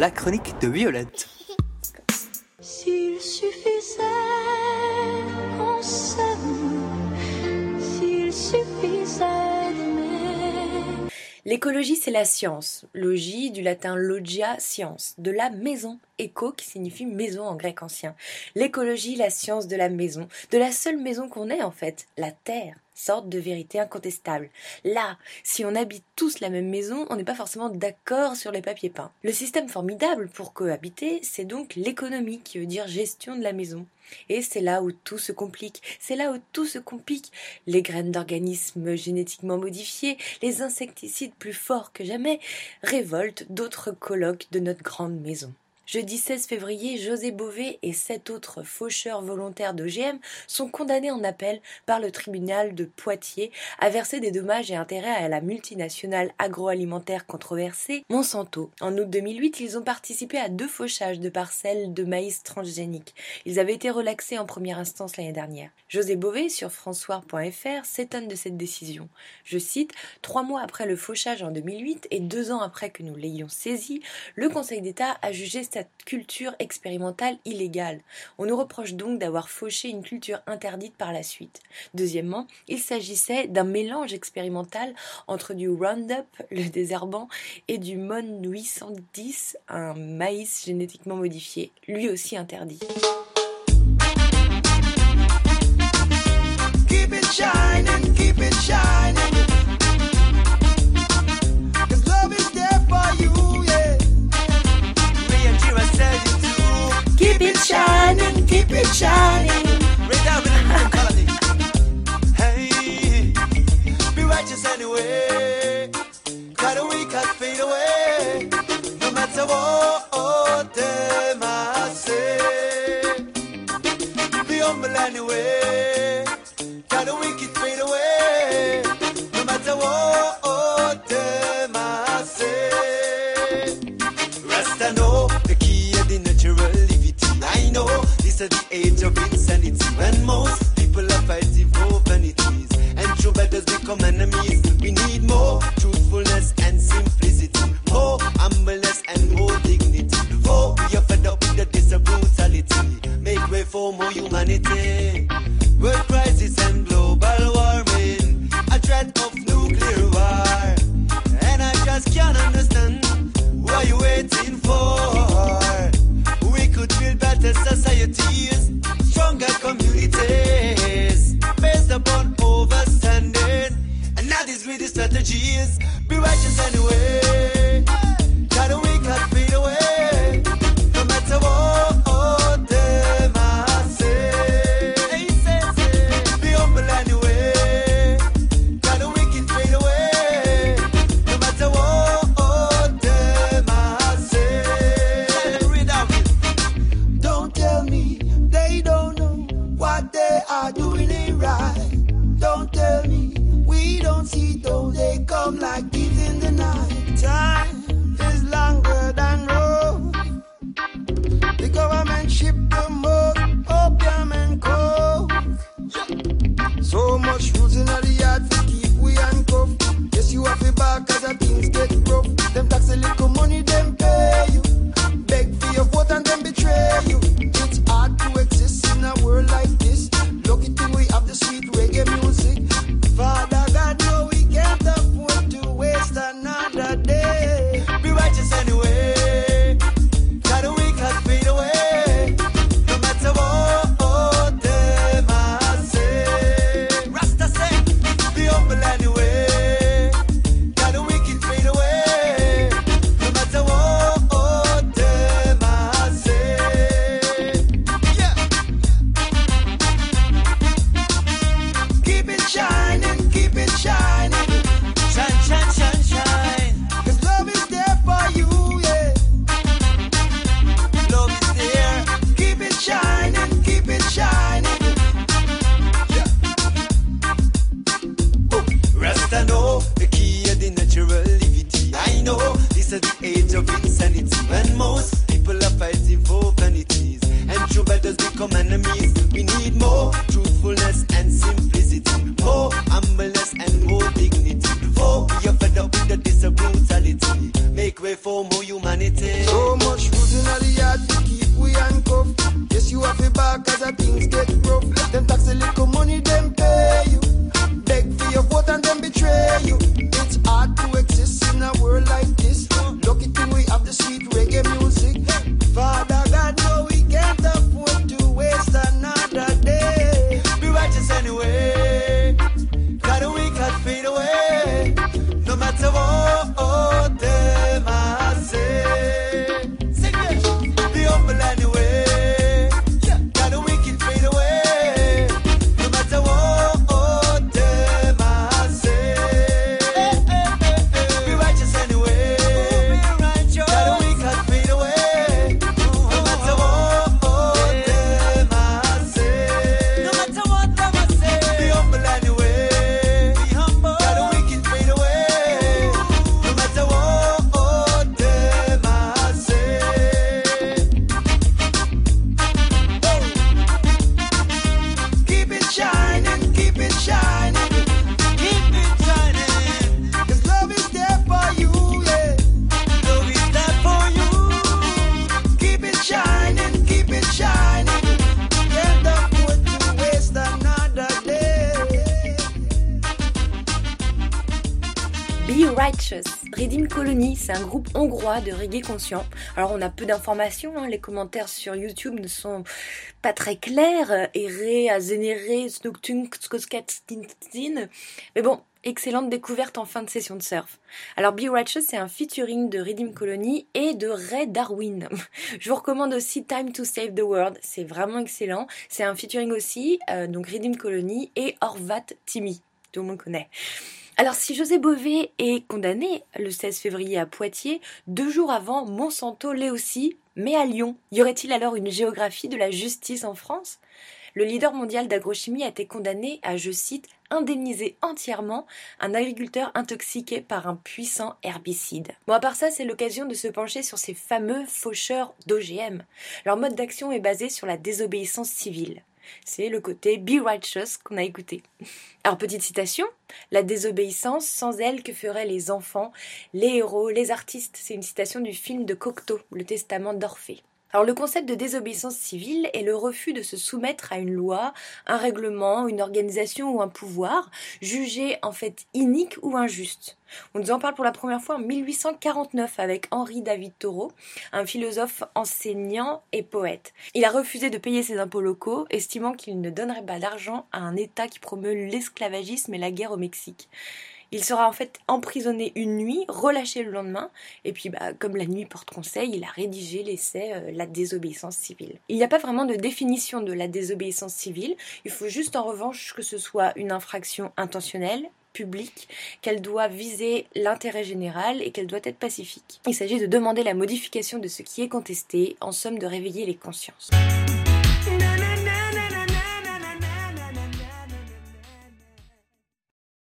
la chronique de Violette. S'il suffisait qu'on s'aime, s'il suffisait d'aimer. L'écologie, c'est la science. Logis, du latin logia, science. De la maison. Éco, qui signifie maison en grec ancien. L'écologie, la science de la maison. De la seule maison qu'on ait, en fait. La terre. Sorte de vérité incontestable. Là, si on habite tous la même maison, on n'est pas forcément d'accord sur les papiers peints. Le système formidable pour cohabiter, c'est donc l'économie, qui veut dire gestion de la maison. Et c'est là où tout se complique, c'est là où tout se complique. Les graines d'organismes génétiquement modifiés, les insecticides plus forts que jamais, révoltent d'autres colloques de notre grande maison. Jeudi 16 février, José Bové et sept autres faucheurs volontaires d'OGM sont condamnés en appel par le tribunal de Poitiers à verser des dommages et intérêts à la multinationale agroalimentaire controversée Monsanto. En août 2008, ils ont participé à deux fauchages de parcelles de maïs transgéniques. Ils avaient été relaxés en première instance l'année dernière. José Bové, sur françois.fr, s'étonne de cette décision. Je cite Trois mois après le fauchage en 2008 et deux ans après que nous l'ayons saisi, le Conseil d'État a jugé culture expérimentale illégale. On nous reproche donc d'avoir fauché une culture interdite par la suite. Deuxièmement, il s'agissait d'un mélange expérimental entre du Roundup, le désherbant, et du MON 810, un maïs génétiquement modifié, lui aussi interdit. Rasta know the key of the natural levity. I know this is the age of insanity when most people are fighting for vanities and true brothers become enemies. We need more truthfulness and simplicity, more humbleness and more dignity. Oh, we are fed up with the this brutality. Make way for more humanity. World crisis and global warming, don't see though they come like thieves Rasta know the key of the natural levity. I know this is the age of insanity when most people are fighting for vanities and true brothers become enemies. We need more truthfulness and simplicity, Righteous, Redeem Colony, c'est un groupe hongrois de reggae conscient. Alors on a peu d'informations, hein, les commentaires sur YouTube ne sont pas très clairs. Mais bon, excellente découverte en fin de session de surf. Alors Be Righteous, c'est un featuring de Redeem Colony et de Ray Darwin. Je vous recommande aussi Time to Save the World, c'est vraiment excellent. C'est un featuring aussi, euh, donc Redeem Colony et Orvat Timmy, tout le monde connaît. Alors si José Bové est condamné le 16 février à Poitiers, deux jours avant, Monsanto l'est aussi, mais à Lyon. Y aurait-il alors une géographie de la justice en France? Le leader mondial d'agrochimie a été condamné à, je cite, indemniser entièrement un agriculteur intoxiqué par un puissant herbicide. Bon, à part ça, c'est l'occasion de se pencher sur ces fameux faucheurs d'OGM. Leur mode d'action est basé sur la désobéissance civile. C'est le côté Be Righteous qu'on a écouté. Alors, petite citation La désobéissance, sans elle, que feraient les enfants, les héros, les artistes? C'est une citation du film de Cocteau, Le Testament d'Orphée. Alors le concept de désobéissance civile est le refus de se soumettre à une loi, un règlement, une organisation ou un pouvoir jugé en fait inique ou injuste. On nous en parle pour la première fois en 1849 avec Henri David Thoreau, un philosophe enseignant et poète. Il a refusé de payer ses impôts locaux, estimant qu'il ne donnerait pas d'argent à un État qui promeut l'esclavagisme et la guerre au Mexique. Il sera en fait emprisonné une nuit, relâché le lendemain, et puis bah, comme la nuit porte conseil, il a rédigé l'essai euh, La désobéissance civile. Il n'y a pas vraiment de définition de la désobéissance civile, il faut juste en revanche que ce soit une infraction intentionnelle, publique, qu'elle doit viser l'intérêt général et qu'elle doit être pacifique. Il s'agit de demander la modification de ce qui est contesté, en somme de réveiller les consciences.